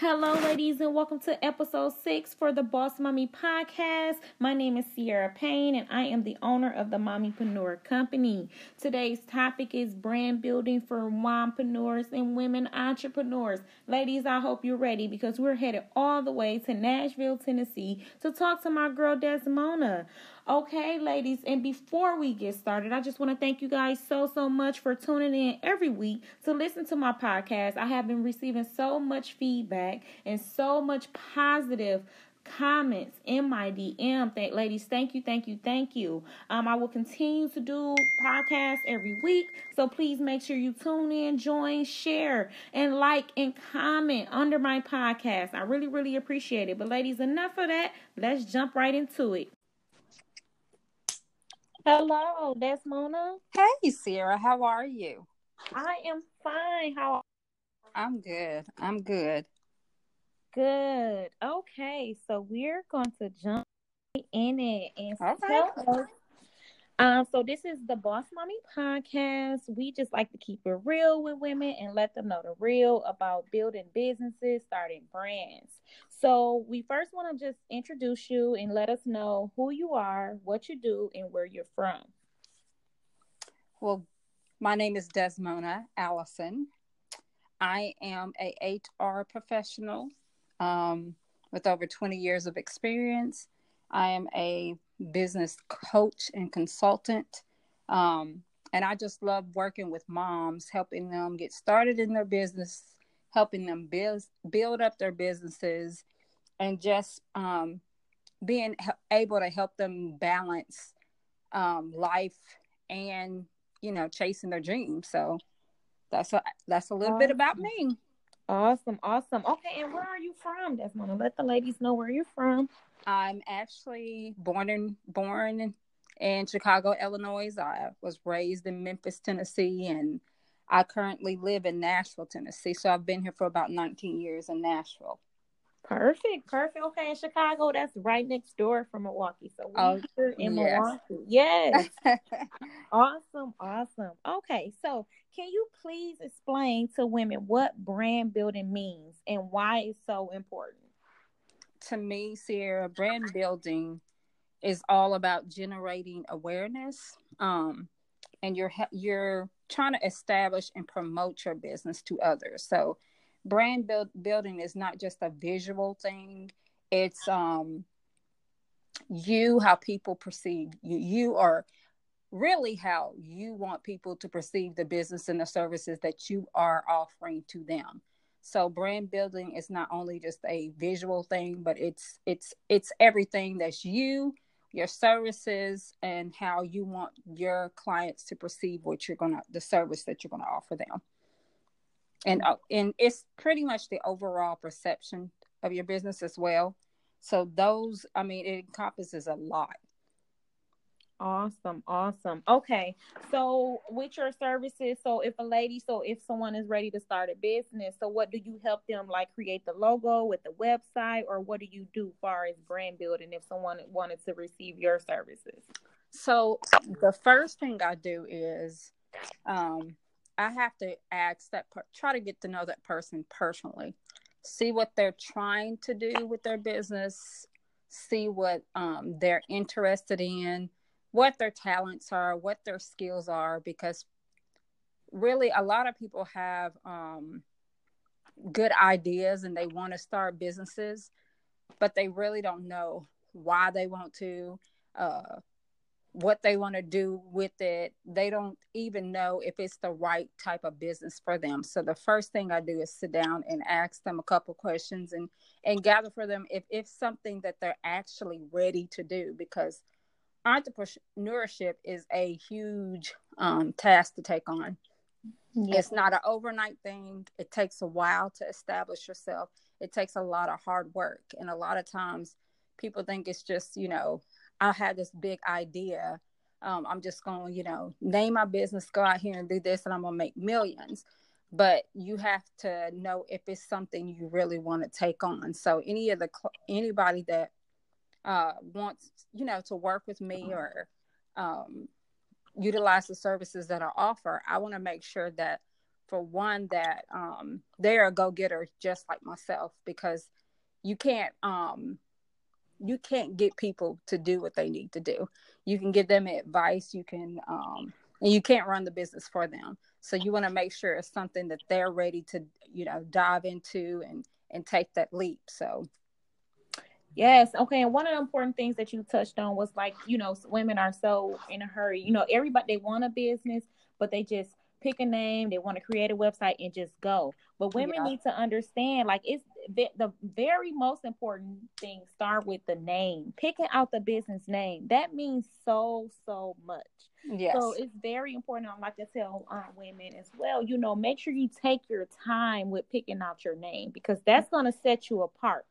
Hello, ladies, and welcome to episode six for the Boss Mommy podcast. My name is Sierra Payne, and I am the owner of the Mommypreneur Company. Today's topic is brand building for mompreneurs and women entrepreneurs. Ladies, I hope you're ready because we're headed all the way to Nashville, Tennessee to talk to my girl Desmona. Okay, ladies, and before we get started, I just want to thank you guys so, so much for tuning in every week to listen to my podcast. I have been receiving so much feedback and so much positive comments in my DM. Thank, ladies, thank you, thank you, thank you. Um, I will continue to do podcasts every week, so please make sure you tune in, join, share, and like and comment under my podcast. I really, really appreciate it. But, ladies, enough of that. Let's jump right into it. Hello, Desmona. Hey, Sarah. How are you? I am fine. How? I'm good. I'm good. Good. Okay, so we're going to jump in it and All tell us. Um, so this is the Boss Mommy podcast. We just like to keep it real with women and let them know the real about building businesses, starting brands. So we first want to just introduce you and let us know who you are, what you do, and where you're from. Well, my name is Desmona Allison. I am a HR professional um, with over 20 years of experience. I am a business coach and consultant. Um, and I just love working with moms, helping them get started in their business, helping them build build up their businesses, and just um, being able to help them balance um, life and you know chasing their dreams. So that's a, that's a little bit about me. Awesome, awesome. Okay, and where are you from, Desmona? Let the ladies know where you're from. I'm actually born in born in Chicago, Illinois. I was raised in Memphis, Tennessee, and I currently live in Nashville, Tennessee. So I've been here for about 19 years in Nashville. Perfect, perfect. Okay, in Chicago, that's right next door from Milwaukee. So Oh, we're in yes. Milwaukee. Yes. awesome, awesome. Okay, so can you please explain to women what brand building means and why it's so important? to me, Sierra, brand building is all about generating awareness. Um, and you're you're trying to establish and promote your business to others. So, brand build building is not just a visual thing. It's um you how people perceive you. You are really how you want people to perceive the business and the services that you are offering to them so brand building is not only just a visual thing but it's it's it's everything that's you your services and how you want your clients to perceive what you're gonna the service that you're gonna offer them. And uh, and it's pretty much the overall perception of your business as well. So those i mean it encompasses a lot Awesome, awesome. Okay, so with your services, so if a lady, so if someone is ready to start a business, so what do you help them like create the logo with the website, or what do you do far as brand building if someone wanted to receive your services? So the first thing I do is um, I have to ask that per- try to get to know that person personally, see what they're trying to do with their business, see what um, they're interested in, what their talents are, what their skills are, because really a lot of people have um, good ideas and they want to start businesses, but they really don't know why they want to. Uh, what they want to do with it. They don't even know if it's the right type of business for them. So the first thing I do is sit down and ask them a couple questions and and gather for them if it's something that they're actually ready to do because entrepreneurship is a huge um, task to take on. It's not an overnight thing. It takes a while to establish yourself. It takes a lot of hard work. And a lot of times people think it's just, you know, I had this big idea. Um, I'm just going to, you know, name my business, go out here and do this, and I'm going to make millions. But you have to know if it's something you really want to take on. So any of the cl- anybody that uh, wants, you know, to work with me or um, utilize the services that I offer, I want to make sure that for one that um, they're a go-getter just like myself because you can't um, you can't get people to do what they need to do. You can give them advice, you can um, and you can't run the business for them. So you want to make sure it's something that they're ready to, you know, dive into and and take that leap. So Yes. Okay. And one of the important things that you touched on was like, you know, women are so in a hurry. You know, everybody they want a business, but they just pick a name, they want to create a website and just go. But women yeah. need to understand like it's the, the very most important thing start with the name. Picking out the business name. That means so so much. Yes. So it's very important. I like to tell um, women as well, you know, make sure you take your time with picking out your name because that's going to set you apart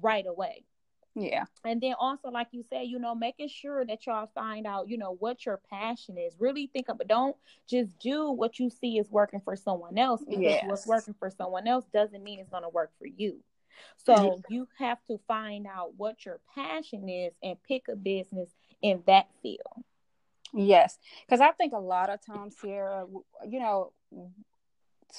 right away. Yeah. And then also, like you said, you know, making sure that y'all find out, you know, what your passion is. Really think of it. Don't just do what you see is working for someone else because yes. what's working for someone else doesn't mean it's going to work for you. So mm-hmm. you have to find out what your passion is and pick a business in that field. Yes. Because I think a lot of times, Sierra, you know,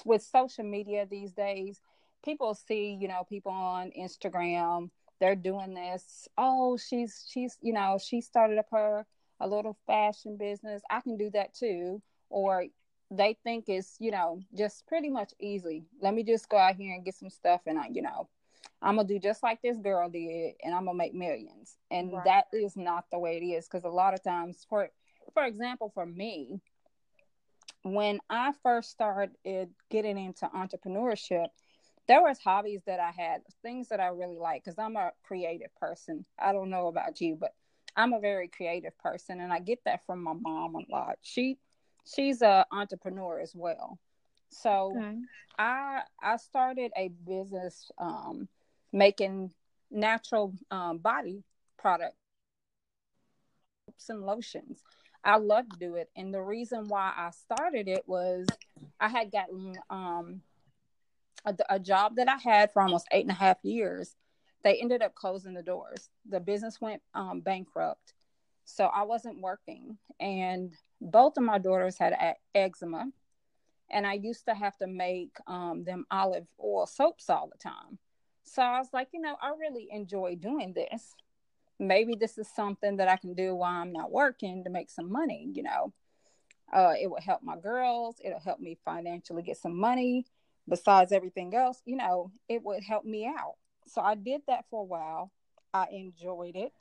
with social media these days, people see, you know, people on Instagram they're doing this. Oh, she's she's you know she started up her a little fashion business. I can do that too. Or they think it's you know just pretty much easy. Let me just go out here and get some stuff, and I you know I'm gonna do just like this girl did, and I'm gonna make millions. And right. that is not the way it is because a lot of times, for for example, for me, when I first started getting into entrepreneurship, there was hobbies that I had, things that I really like because I'm a creative person. I don't know about you, but I'm a very creative person and I get that from my mom a lot. She she's a entrepreneur as well. So okay. I I started a business um, making natural um, body products and lotions. I love to do it, and the reason why I started it was I had gotten um, a, a job that I had for almost eight and a half years, they ended up closing the doors. The business went um, bankrupt. So I wasn't working. And both of my daughters had eczema. And I used to have to make um, them olive oil soaps all the time. So I was like, you know, I really enjoy doing this. Maybe this is something that I can do while I'm not working to make some money, you know. Uh, it will help my girls. It'll help me financially get some money besides everything else, you know, it would help me out. So I did that for a while. I enjoyed it.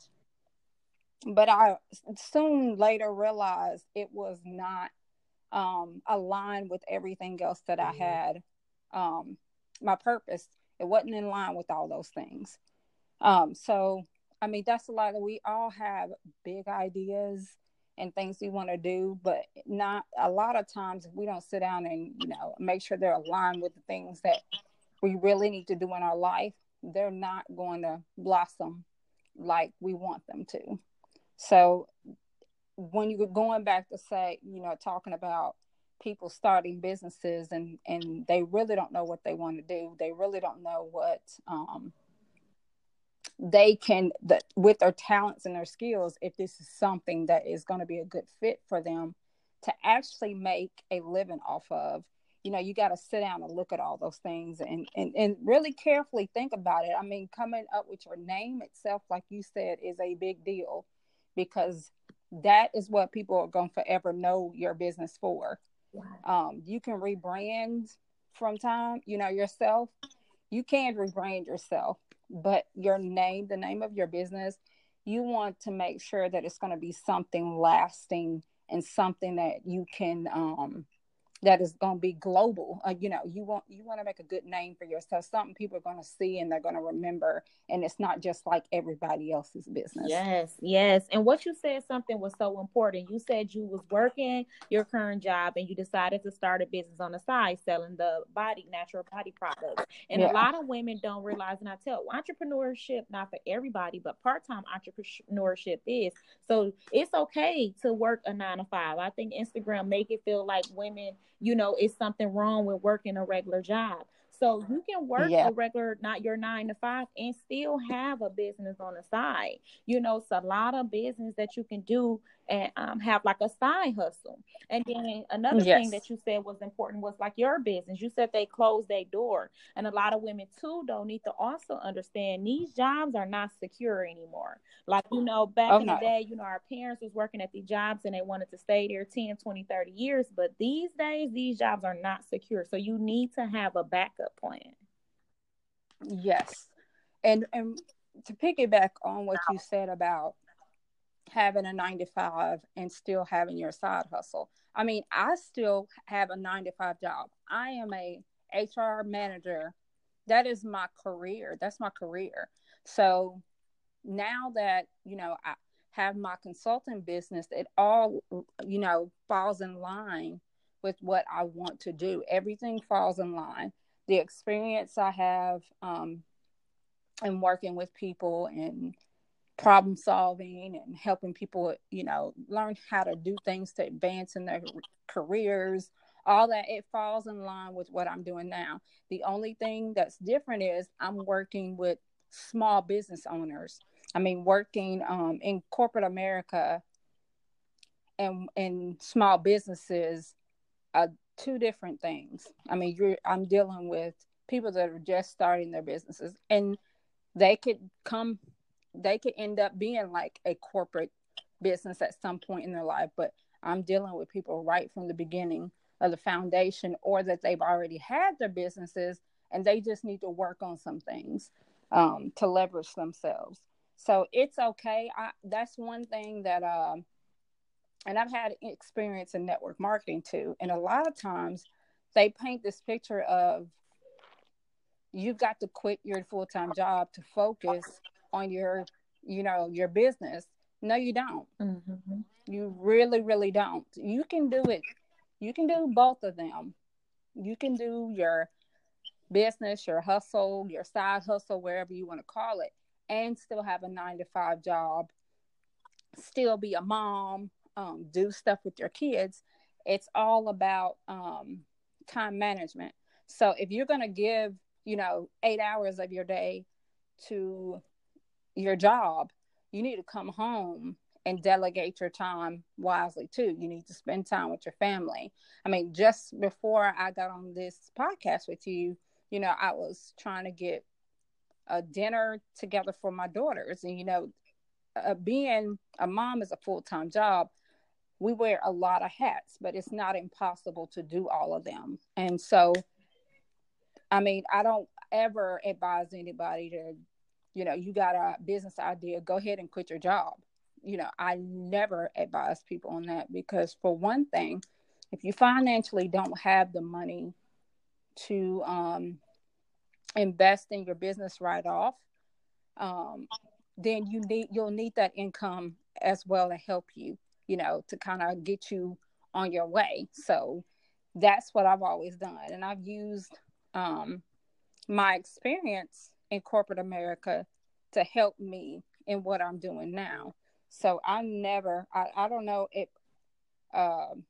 But I soon later realized it was not um, aligned with everything else that I had. Um, my purpose, it wasn't in line with all those things. Um, so, I mean, that's a lot of, we all have big ideas and things we want to do, but not a lot of times we don't sit down and, you know, make sure they're aligned with the things that we really need to do in our life. They're not going to blossom like we want them to. So when you're going back to say, you know, talking about people starting businesses and and they really don't know what they want to do, they really don't know what um they can that with their talents and their skills if this is something that is going to be a good fit for them to actually make a living off of you know you got to sit down and look at all those things and, and and really carefully think about it. I mean coming up with your name itself like you said is a big deal because that is what people are going to forever know your business for. Wow. um, you can rebrand from time you know yourself. You can rebrand yourself but your name, the name of your business, you want to make sure that it's going to be something lasting and something that you can um, that is going to be global. Uh, you know, you want you want to make a good name for yourself, something people are going to see and they're going to remember, and it's not just like everybody else's business. Yes, yes. And what you said something was so important. You said you was working your current job and you decided to start a business on the side selling the body natural body products. And yeah. a lot of women don't realize, and I tell entrepreneurship not for everybody, but part time entrepreneurship is. So it's okay to work a nine to five. I think Instagram make it feel like women you know, it's something wrong with working a regular job. So you can work yeah. a regular, not your nine to five, and still have a business on the side. You know, it's a lot of business that you can do and um, have like a side hustle. And then another yes. thing that you said was important was like your business. You said they closed their door, and a lot of women too don't need to also understand these jobs are not secure anymore. Like you know, back oh, in the day, you know, our parents was working at these jobs and they wanted to stay there 10, 20, 30 years, but these days these jobs are not secure. So you need to have a backup plan. Yes. And and to piggyback on what you said about having a nine to five and still having your side hustle. I mean, I still have a nine to five job. I am a HR manager. That is my career. That's my career. So now that, you know, I have my consulting business, it all, you know, falls in line with what I want to do. Everything falls in line. The experience I have um, in working with people and problem solving and helping people, you know, learn how to do things to advance in their careers, all that, it falls in line with what I'm doing now. The only thing that's different is I'm working with small business owners. I mean, working um, in corporate America and in small businesses are two different things. I mean, you're I'm dealing with people that are just starting their businesses and they could come they could end up being like a corporate business at some point in their life but i'm dealing with people right from the beginning of the foundation or that they've already had their businesses and they just need to work on some things um, to leverage themselves so it's okay I, that's one thing that um, and i've had experience in network marketing too. And a lot of times they paint this picture of you've got to quit your full-time job to focus on your you know your business. No you don't. Mm-hmm. you really really don't. You can do it. You can do both of them. You can do your business your hustle your side hustle wherever you want to call it and still have a nine to five job still be a mom um, do stuff with your kids it's all about um, time management so if you're going to give you know eight hours of your day to your job, you need to come home and delegate your time wisely too. You need to spend time with your family. I mean, just before I got on this podcast with you, you know, I was trying to get a dinner together for my daughters. And, you know, uh, being a mom is a full time job. We wear a lot of hats, but it's not impossible to do all of them. And so, I mean, I don't ever advise anybody to you know, you got a business idea, go ahead and quit your job. You know, I never advise people on that because, for one thing, if you financially don't have the money to um, invest in your business right off, um, then you need you'll need that income as well to help you, you know, to kind of get you on your way. So that's what I've always done, and I've used um, my experience in corporate America to help me in what I'm doing now. So I never, I, I don't know if, um,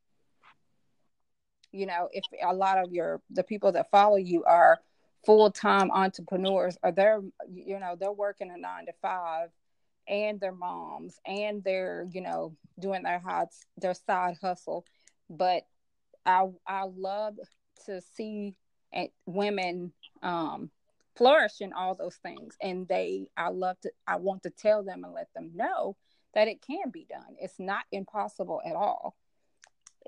you know, if a lot of your, the people that follow you are full time entrepreneurs or they're, you know, they're working a nine to five and their moms and they're, you know, doing their hot, their side hustle. But I, I love to see women, um, flourish in all those things. And they i love to i want to tell them and let them know that it can be done. It's not impossible at all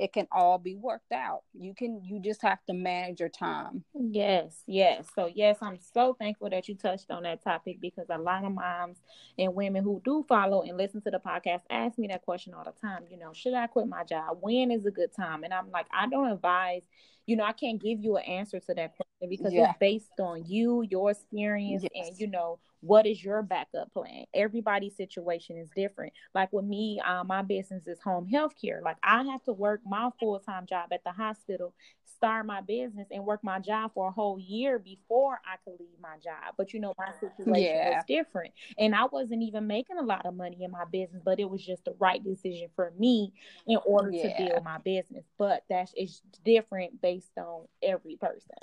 it can all be worked out. You can you just have to manage your time. Yes yes. So yes i'm so thankful that you touched on that topic because a lot of moms and women who do follow and listen to the podcast ask me that question all the time. You know should i quit my job? When is a good time? And i'm like i don't advise you know, I can't give you an answer to that question because yeah. it's based on you, your experience, yes. and you know, what is your backup plan? Everybody's situation is different. Like with me, uh, my business is home health care. Like I have to work my full time job at the hospital start my business and work my job for a whole year before I could leave my job. But you know, my situation yeah. was different. And I wasn't even making a lot of money in my business, but it was just the right decision for me in order yeah. to build my business. But that's it's different based on every person.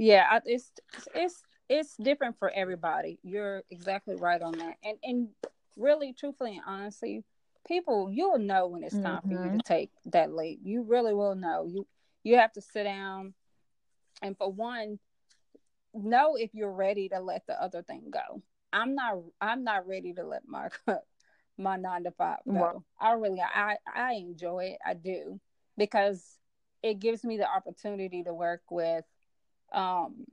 Yeah, it's it's it's different for everybody. You're exactly right on that. And and really, truthfully and honestly, people you'll know when it's time mm-hmm. for you to mm-hmm. take that leap. You really will know. You you have to sit down and for one, know if you're ready to let the other thing go. I'm not I'm not ready to let my my nine to five go. Right. I really I I enjoy it. I do because it gives me the opportunity to work with um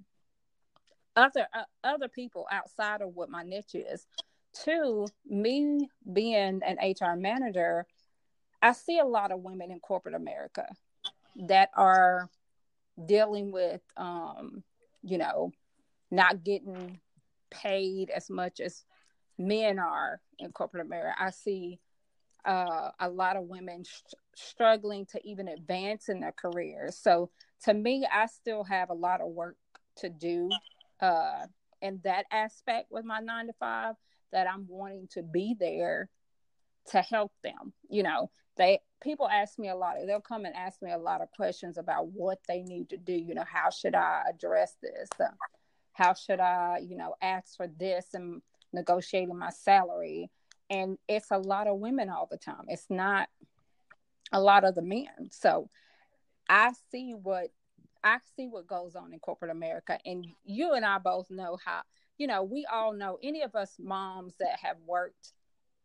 other uh, other people outside of what my niche is. Two, me being an HR manager, I see a lot of women in corporate America that are dealing with um you know not getting paid as much as men are in corporate America. I see uh, a lot of women sh- struggling to even advance in their careers. So to me, I still have a lot of work to do uh, in that aspect with my nine to five. That I'm wanting to be there to help them. You know, they people ask me a lot. They'll come and ask me a lot of questions about what they need to do. You know, how should I address this? Uh, how should I, you know, ask for this and negotiating my salary? And it's a lot of women all the time. It's not a lot of the men. So I see what I see what goes on in corporate America. And you and I both know how, you know, we all know any of us moms that have worked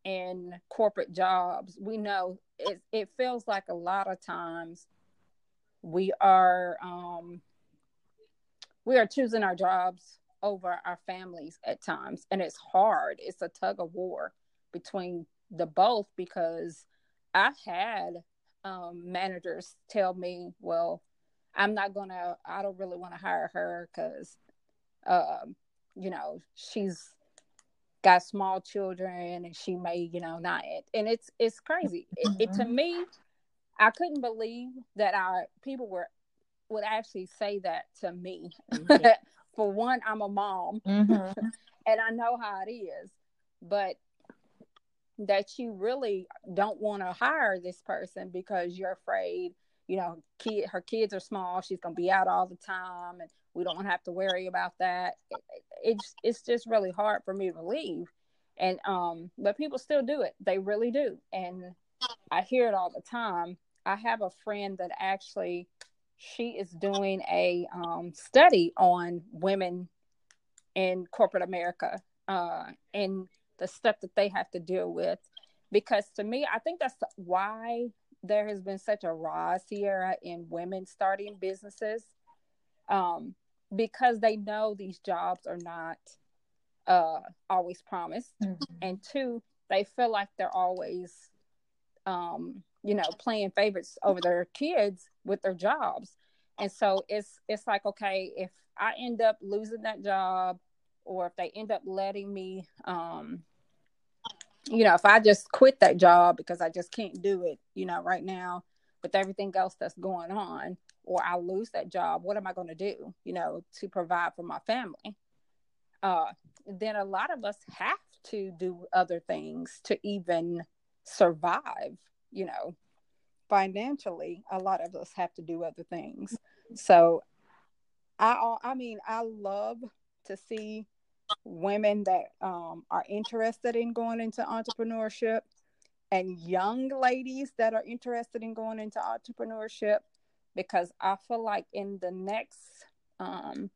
in corporate jobs, we know it, it feels like a lot of times we are um, we are choosing our jobs over our families at times and it's hard it's a tug of war between the both because i've had um, managers tell me well i'm not gonna i don't really want to hire her because um, you know she's got small children and she may you know not and it's it's crazy it, it to mm-hmm. me i couldn't believe that our people were would actually say that to me. Mm-hmm. For one, I'm a mom mm-hmm. and I know how it is, but that you really don't want to hire this person because you're afraid, you know, kid her kids are small, she's gonna be out all the time and we don't have to worry about that. It, it's it's just really hard for me to believe. And um but people still do it. They really do. And I hear it all the time. I have a friend that actually she is doing a um, study on women in corporate America uh, and the stuff that they have to deal with. Because to me, I think that's why there has been such a rise here in women starting businesses um, because they know these jobs are not uh, always promised. Mm-hmm. And two, they feel like they're always um, you know, playing favorites over their kids with their jobs. And so it's it's like, okay, if I end up losing that job or if they end up letting me um you know, if I just quit that job because I just can't do it, you know, right now with everything else that's going on, or I lose that job, what am I going to do, you know, to provide for my family? Uh, then a lot of us have to do other things to even survive you know, financially, a lot of us have to do other things. So I I mean, I love to see women that um, are interested in going into entrepreneurship and young ladies that are interested in going into entrepreneurship because I feel like in the next um,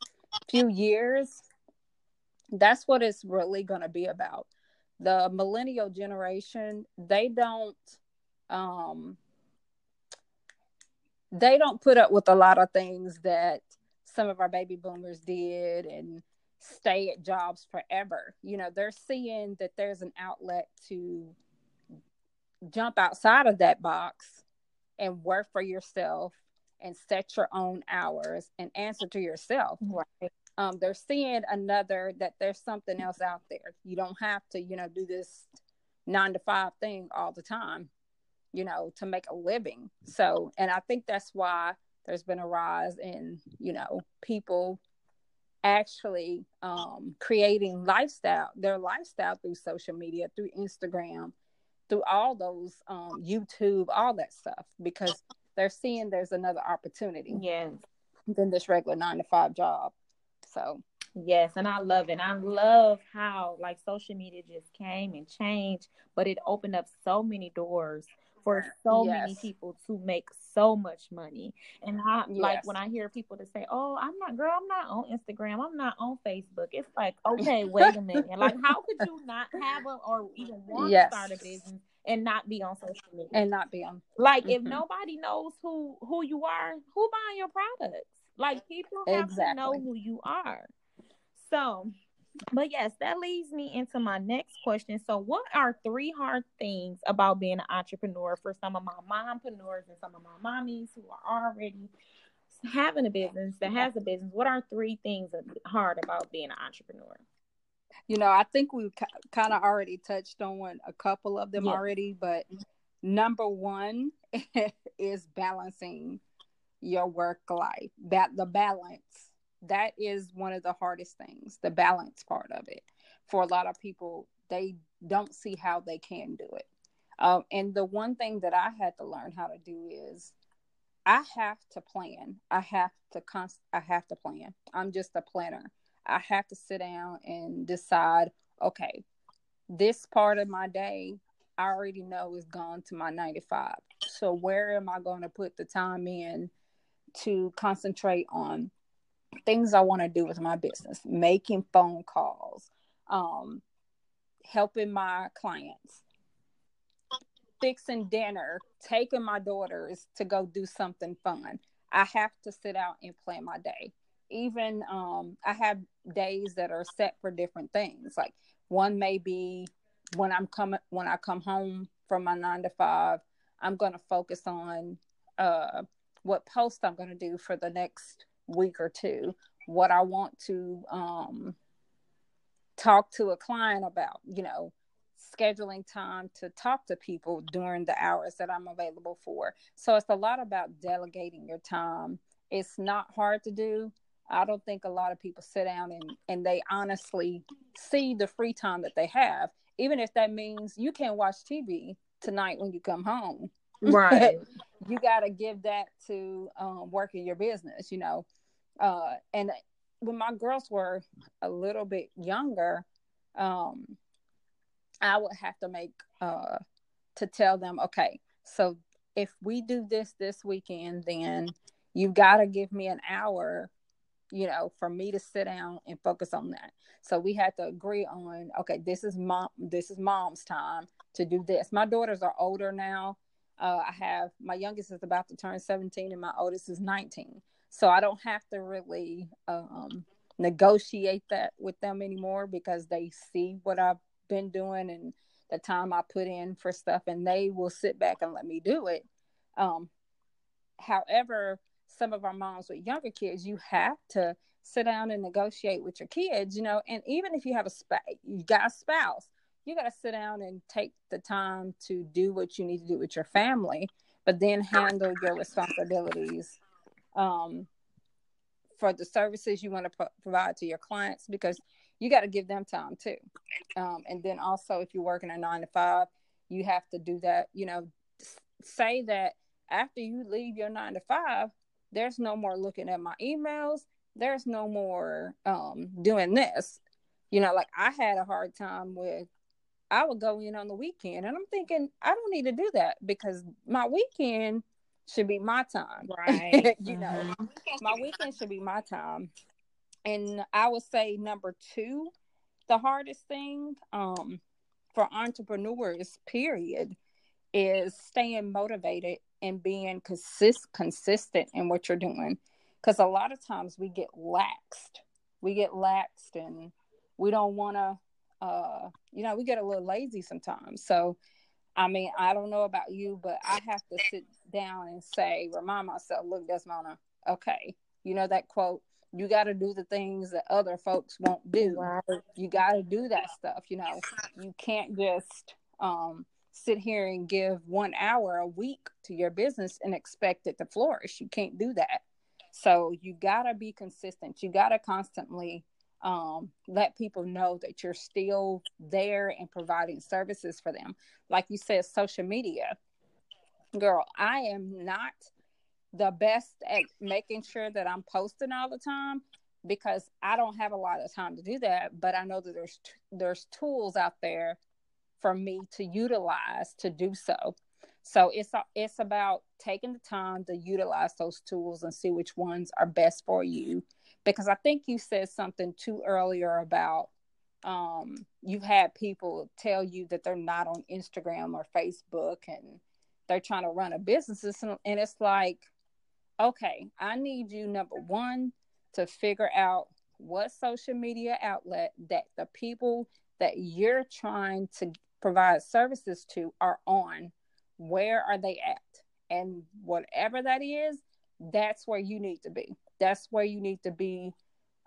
few years, that's what it's really going to be about. The millennial generation, they don't um, they don't put up with a lot of things that some of our baby boomers did and stay at jobs forever. You know, they're seeing that there's an outlet to jump outside of that box and work for yourself and set your own hours and answer to yourself. Right. Um, they're seeing another that there's something else out there. You don't have to, you know, do this nine to five thing all the time you know, to make a living. So, and I think that's why there's been a rise in, you know, people actually um, creating lifestyle, their lifestyle through social media, through Instagram, through all those um, YouTube, all that stuff, because they're seeing there's another opportunity. Yes. than this regular nine to five job. So Yes, and I love it. I love how like social media just came and changed, but it opened up so many doors for so yes. many people to make so much money. And I yes. like when I hear people to say, "Oh, I'm not girl, I'm not on Instagram, I'm not on Facebook." It's like, okay, wait a minute. like, how could you not have a or even want yes. to start a business and not be on social media and not be on? Like, mm-hmm. if nobody knows who who you are, who buying your products? Like, people have exactly. to know who you are. So, but yes, that leads me into my next question. So, what are three hard things about being an entrepreneur for some of my mompreneurs and some of my mommies who are already having a business that has a business? What are three things hard about being an entrepreneur? You know, I think we kind of already touched on a couple of them yes. already, but number one is balancing your work life. That the balance that is one of the hardest things the balance part of it. For a lot of people they don't see how they can do it. Um, and the one thing that i had to learn how to do is i have to plan. I have to const- i have to plan. I'm just a planner. I have to sit down and decide okay this part of my day i already know is gone to my 95 so where am i going to put the time in to concentrate on things I want to do with my business, making phone calls, um, helping my clients, fixing dinner, taking my daughters to go do something fun. I have to sit out and plan my day. Even um, I have days that are set for different things. Like one may be when I'm coming when I come home from my nine to five, I'm gonna focus on uh, what post I'm gonna do for the next week or two what I want to um, talk to a client about, you know, scheduling time to talk to people during the hours that I'm available for. So it's a lot about delegating your time. It's not hard to do. I don't think a lot of people sit down and, and they honestly see the free time that they have, even if that means you can't watch TV tonight when you come home. Right. you got to give that to um, working your business, you know. Uh, and when my girls were a little bit younger, um, I would have to make uh, to tell them, okay, so if we do this this weekend, then you got to give me an hour, you know, for me to sit down and focus on that. So we had to agree on, okay, this is mom, this is mom's time to do this. My daughters are older now. Uh, I have my youngest is about to turn 17 and my oldest is 19 so I don't have to really um, negotiate that with them anymore because they see what I've been doing and the time I put in for stuff, and they will sit back and let me do it. Um, however, some of our moms with younger kids, you have to sit down and negotiate with your kids, you know. And even if you have a spouse, you got a spouse, you got to sit down and take the time to do what you need to do with your family, but then handle your responsibilities um, for the services you want to pro- provide to your clients because you got to give them time too. Um, and then also, if you're working a nine to five, you have to do that. You know, say that after you leave your nine to five, there's no more looking at my emails. There's no more um, doing this. You know, like I had a hard time with I would go in on the weekend and I'm thinking I don't need to do that because my weekend should be my time. Right. you mm-hmm. know, my weekend should be my time. And I would say number two, the hardest thing um, for entrepreneurs, period, is staying motivated and being consist- consistent in what you're doing. Because a lot of times we get laxed. We get laxed and we don't want to, uh, you know, we get a little lazy sometimes. So I mean, I don't know about you, but I have to sit down and say, remind myself, look, Desmona, okay, you know that quote, you got to do the things that other folks won't do. You got to do that stuff. You know, you can't just um, sit here and give one hour a week to your business and expect it to flourish. You can't do that. So you got to be consistent. You got to constantly um, let people know that you're still there and providing services for them. Like you said, social media. Girl, I am not the best at making sure that I'm posting all the time because I don't have a lot of time to do that. But I know that there's there's tools out there for me to utilize to do so. So it's it's about taking the time to utilize those tools and see which ones are best for you. Because I think you said something too earlier about um, you've had people tell you that they're not on Instagram or Facebook and they're trying to run a business and it's like okay i need you number one to figure out what social media outlet that the people that you're trying to provide services to are on where are they at? And whatever that is that's where you need to be that's where you need to be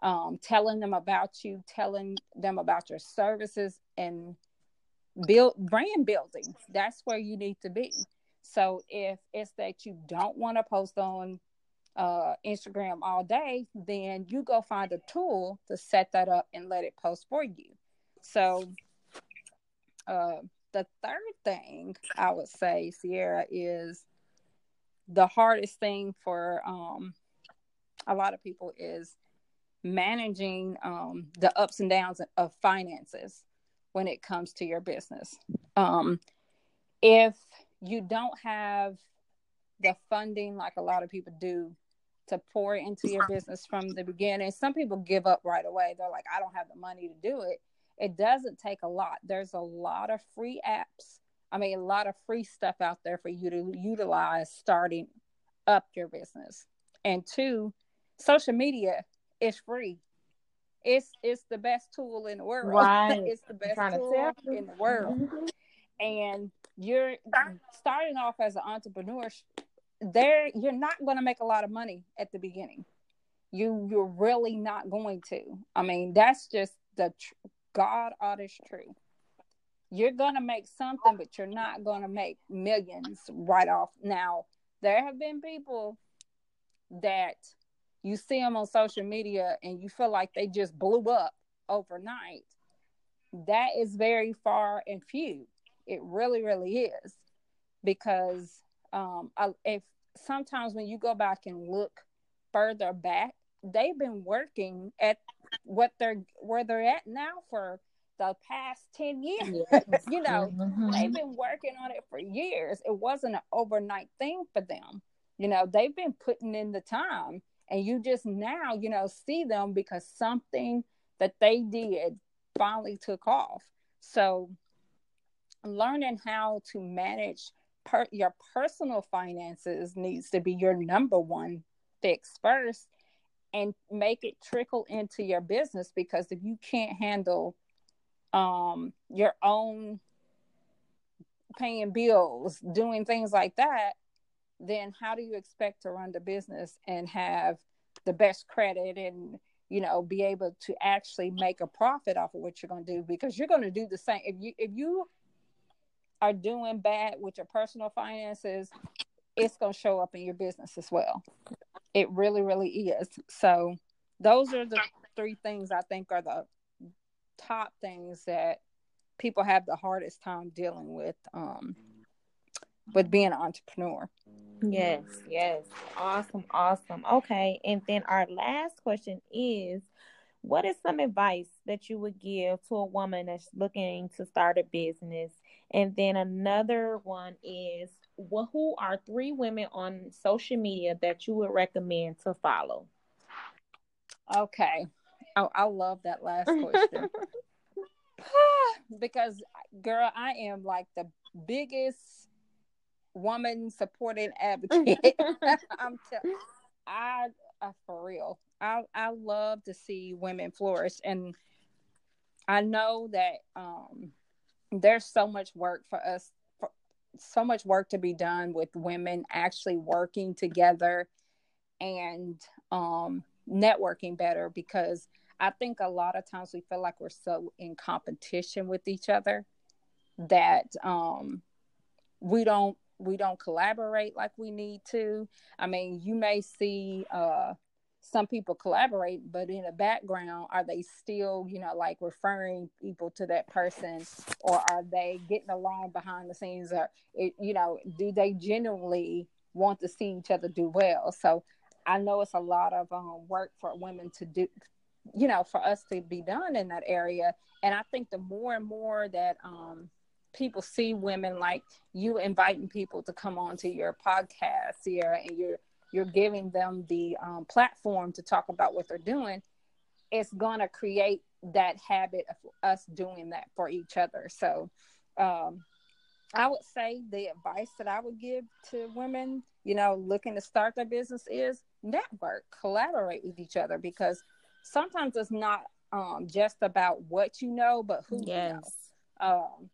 um, telling them about you telling them about your services and build brand building that's where you need to be so if it's that you don't want to post on uh, Instagram all day, then you go find a tool to set that up and let it post for you. So uh, the third thing I would say, Sierra, is the hardest thing for um, a lot of people is managing um, the ups and downs of finances when it comes to your business. Um, if you don't have the funding like a lot of people do to pour into your business from the beginning. Some people give up right away. They're like, I don't have the money to do it. It doesn't take a lot. There's a lot of free apps. I mean, a lot of free stuff out there for you to utilize starting up your business. And two, social media is free. It's it's the best tool in the world. Right. it's the best tool in the world. Mm-hmm. And you're starting off as an entrepreneur there you're not going to make a lot of money at the beginning you you're really not going to i mean that's just the tr- god honest truth you're going to make something but you're not going to make millions right off now there have been people that you see them on social media and you feel like they just blew up overnight that is very far and few it really, really is. Because um, I, if sometimes when you go back and look further back, they've been working at what they're where they're at now for the past 10 years. Yes. you know, mm-hmm. they've been working on it for years. It wasn't an overnight thing for them. You know, they've been putting in the time and you just now, you know, see them because something that they did finally took off. So learning how to manage per- your personal finances needs to be your number one fix first and make it trickle into your business because if you can't handle um your own paying bills doing things like that then how do you expect to run the business and have the best credit and you know be able to actually make a profit off of what you're going to do because you're going to do the same if you if you are doing bad with your personal finances, it's going to show up in your business as well. It really, really is. So, those are the three things I think are the top things that people have the hardest time dealing with um, with being an entrepreneur. Yes, yes. Awesome, awesome. Okay. And then our last question is what is some advice that you would give to a woman that's looking to start a business and then another one is well, who are three women on social media that you would recommend to follow? Okay. Oh, I love that last question. because girl, I am like the biggest woman supporting advocate. I'm t- I uh, for real. I I love to see women flourish and I know that um there's so much work for us so much work to be done with women actually working together and um, networking better because I think a lot of times we feel like we're so in competition with each other that um, we don't we don't collaborate like we need to. I mean, you may see uh, some people collaborate, but in the background, are they still, you know, like referring people to that person, or are they getting along behind the scenes, or it, you know, do they genuinely want to see each other do well. So I know it's a lot of um, work for women to do, you know, for us to be done in that area. And I think the more and more that um, people see women like you inviting people to come on to your podcast, Sierra, and you're you're giving them the um, platform to talk about what they're doing, it's gonna create that habit of us doing that for each other. So um, I would say the advice that I would give to women, you know, looking to start their business is network, collaborate with each other because sometimes it's not um, just about what you know, but who yes. you know. Um,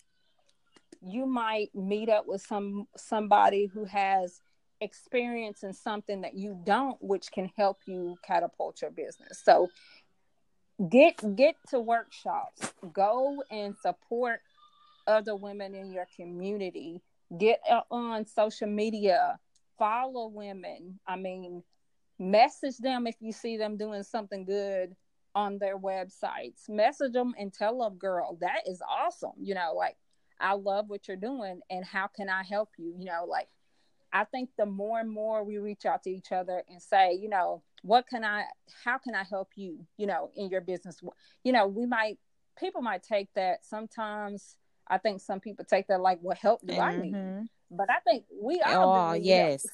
you might meet up with some somebody who has experience in something that you don't, which can help you catapult your business. So get get to workshops, go and support other women in your community. Get on social media, follow women. I mean, message them if you see them doing something good on their websites. Message them and tell them, girl, that is awesome. You know, like, I love what you're doing and how can I help you? You know, like, I think the more and more we reach out to each other and say, you know, what can I, how can I help you, you know, in your business? You know, we might, people might take that sometimes I think some people take that like, "What help do mm-hmm. I need?" Mm-hmm. But I think we all. Oh yes,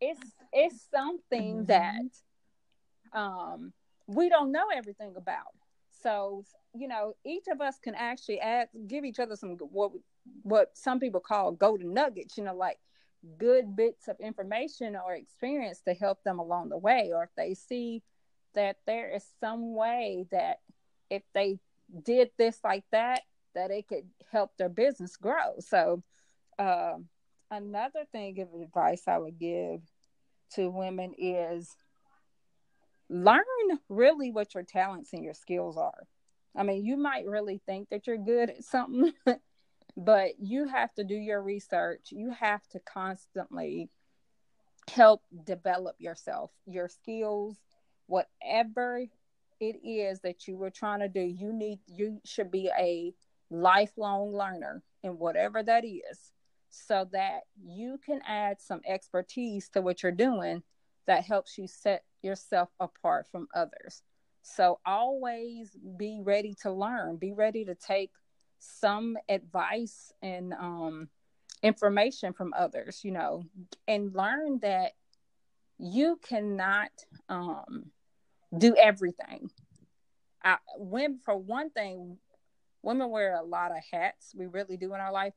it's it's something mm-hmm. that um we don't know everything about. So you know, each of us can actually add, give each other some what what some people call golden nuggets. You know, like good bits of information or experience to help them along the way, or if they see that there is some way that if they did this like that that it could help their business grow. So, uh, another thing of advice I would give to women is learn really what your talents and your skills are. I mean, you might really think that you're good at something, but you have to do your research. You have to constantly help develop yourself, your skills, whatever it is that you were trying to do. You need, you should be a lifelong learner in whatever that is so that you can add some expertise to what you're doing that helps you set yourself apart from others. So always be ready to learn, be ready to take some advice and um, information from others, you know, and learn that you cannot um, do everything. I, when, for one thing, women wear a lot of hats. We really do in our life,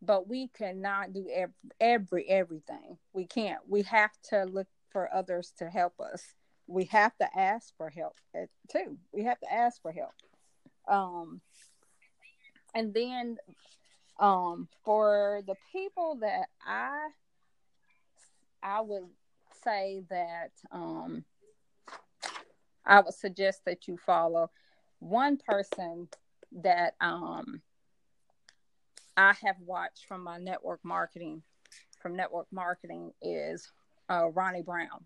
but we cannot do every, every everything. We can't. We have to look for others to help us. We have to ask for help eh, too. We have to ask for help. Um, and then um, for the people that I I would say that um, I would suggest that you follow one person that um, I have watched from my network marketing, from network marketing, is uh, Ronnie Brown.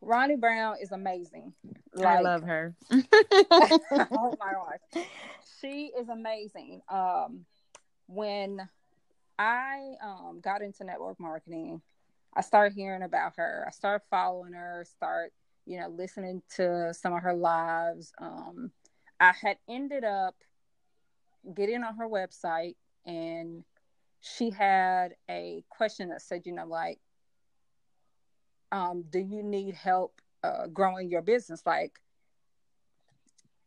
Ronnie Brown is amazing. Like, I love her. oh my gosh, she is amazing. Um, when I um, got into network marketing, I started hearing about her. I started following her. Start you know listening to some of her lives. Um, I had ended up getting on her website and she had a question that said, you know, like, um, do you need help uh, growing your business? Like,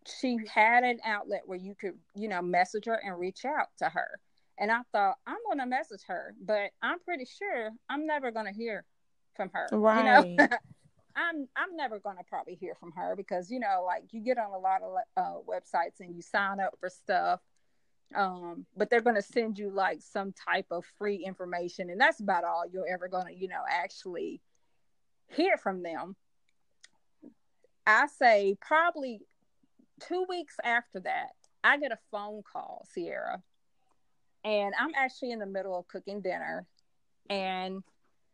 she had an outlet where you could, you know, message her and reach out to her. And I thought, I'm going to message her, but I'm pretty sure I'm never going to hear from her. Right. You know? I'm I'm never gonna probably hear from her because you know like you get on a lot of uh, websites and you sign up for stuff, um, but they're gonna send you like some type of free information and that's about all you're ever gonna you know actually hear from them. I say probably two weeks after that, I get a phone call, Sierra, and I'm actually in the middle of cooking dinner, and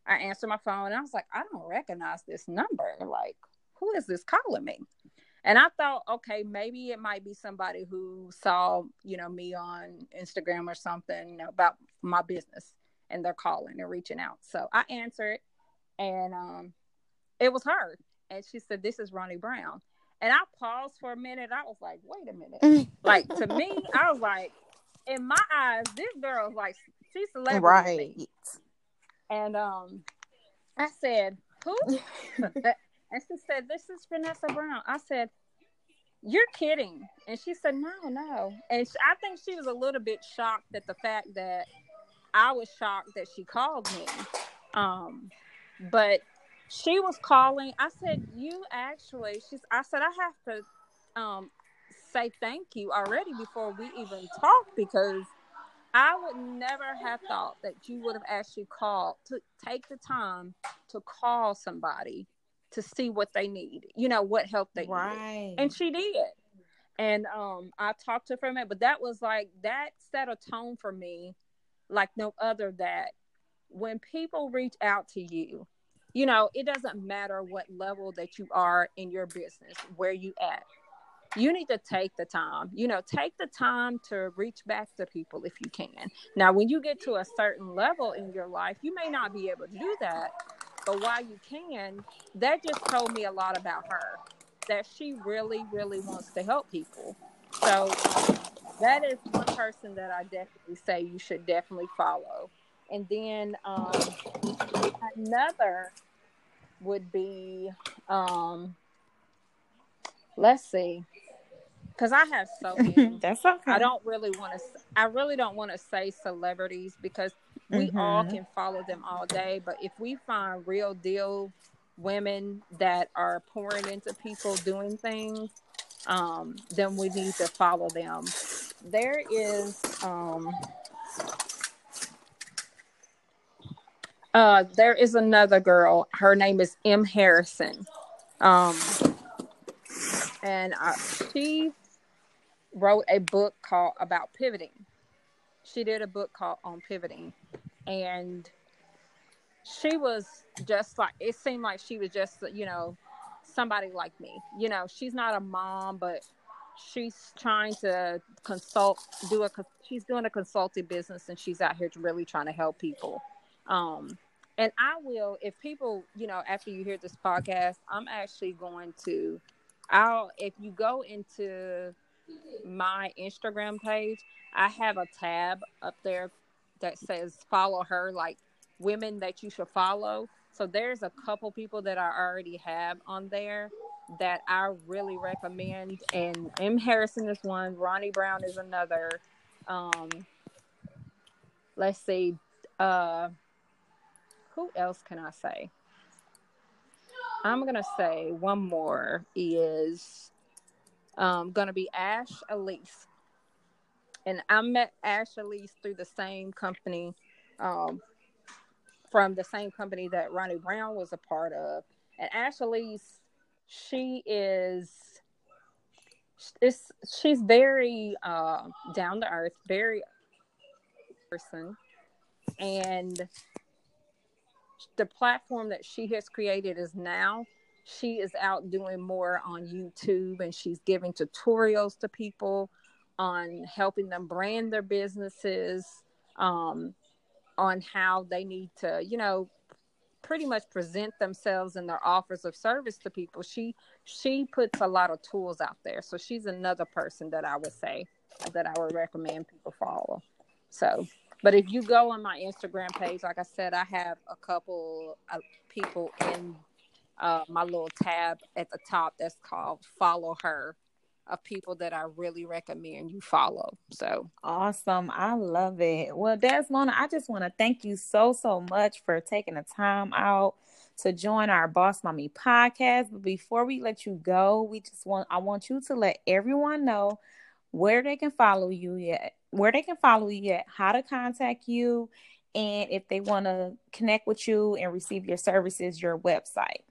I answer my phone and I was like, I don't recognize this number. Like, who is this calling me? And I thought, okay, maybe it might be somebody who saw, you know, me on Instagram or something about my business. and they're calling and reaching out. So I answered, and um, it was her, and she said, "This is Ronnie Brown." And I paused for a minute. I was like, "Wait a minute!" like to me, I was like, in my eyes, this girl's like she's celebrity, right? And um, I said, "Who?" and she said, "This is Vanessa Brown." I said, "You're kidding!" And she said, "No, no." And she, I think she was a little bit shocked at the fact that I was shocked that she called me. Um, but she was calling. I said, "You actually," she's. I said, "I have to um, say thank you already before we even talk because." I would never have thought that you would have actually called to take the time to call somebody to see what they need, you know, what help they right. need. And she did. And um I talked to her for a minute, but that was like that set a tone for me like no other that when people reach out to you, you know, it doesn't matter what level that you are in your business, where you at you need to take the time you know take the time to reach back to people if you can now when you get to a certain level in your life you may not be able to do that but while you can that just told me a lot about her that she really really wants to help people so that is one person that i definitely say you should definitely follow and then um, another would be um, let's see because I have so many. That's okay. I don't really want to. I really don't want to say celebrities because we mm-hmm. all can follow them all day. But if we find real deal women that are pouring into people doing things, um, then we need to follow them. There is. Um, uh, there is another girl. Her name is M. Harrison. Um, and uh, she wrote a book called about pivoting. She did a book called on pivoting, and she was just like it seemed like she was just you know somebody like me. You know, she's not a mom, but she's trying to consult, do a she's doing a consulting business, and she's out here really trying to help people. Um, and I will, if people, you know, after you hear this podcast, I'm actually going to, I'll, if you go into my Instagram page, I have a tab up there that says follow her, like women that you should follow. So there's a couple people that I already have on there that I really recommend. And M. Harrison is one, Ronnie Brown is another. Um, let's see, uh, who else can I say? I'm gonna say one more is um, going to be Ash Elise. And I met Ash Elise through the same company, um, from the same company that Ronnie Brown was a part of. And Ash Elise, she is, it's, she's very uh, down to earth, very person. And the platform that she has created is now she is out doing more on YouTube and she's giving tutorials to people on helping them brand their businesses, um, on how they need to, you know, pretty much present themselves and their offers of service to people. She she puts a lot of tools out there. So she's another person that I would say that I would recommend people follow. So, but if you go on my Instagram page, like I said, I have a couple of people in uh, my little tab at the top that's called follow her of people that I really recommend you follow. So awesome. I love it. Well, Desmona, I just want to thank you so, so much for taking the time out to join our Boss Mommy podcast. But before we let you go, we just want I want you to let everyone know where they can follow you yet, where they can follow you yet, how to contact you, and if they want to connect with you and receive your services, your website.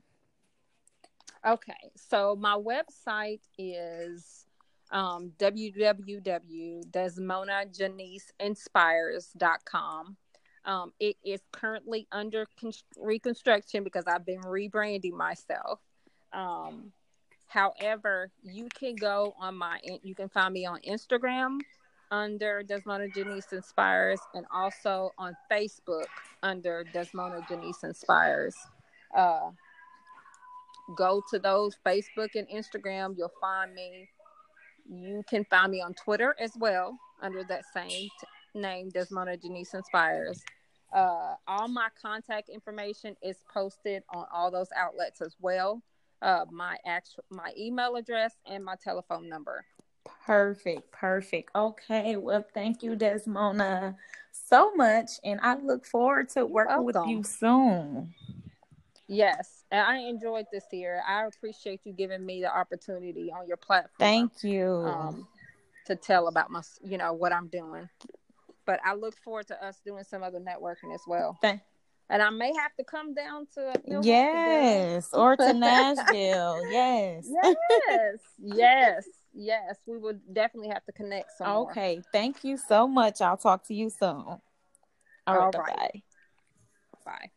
Okay, so my website is um, www.desmonajanice.inspires.com. Um, it is currently under con- reconstruction because I've been rebranding myself. Um, however, you can go on my, you can find me on Instagram under Desmona Janice Inspires and also on Facebook under Desmona Janice Inspires. Uh, go to those Facebook and Instagram. You'll find me. You can find me on Twitter as well under that same t- name, Desmona Denise Inspires. Uh, all my contact information is posted on all those outlets as well. Uh, my actual my email address and my telephone number. Perfect, perfect. Okay, well, thank you, Desmona, so much, and I look forward to working with you soon. Yes, and I enjoyed this year. I appreciate you giving me the opportunity on your platform. Thank you. Um, to tell about my, you know, what I'm doing. But I look forward to us doing some other networking as well. Thank- and I may have to come down to yes, or to Nashville. yes, yes, yes, yes. We would definitely have to connect. Some okay, thank you so much. I'll talk to you soon. All, All right, right. bye. Bye.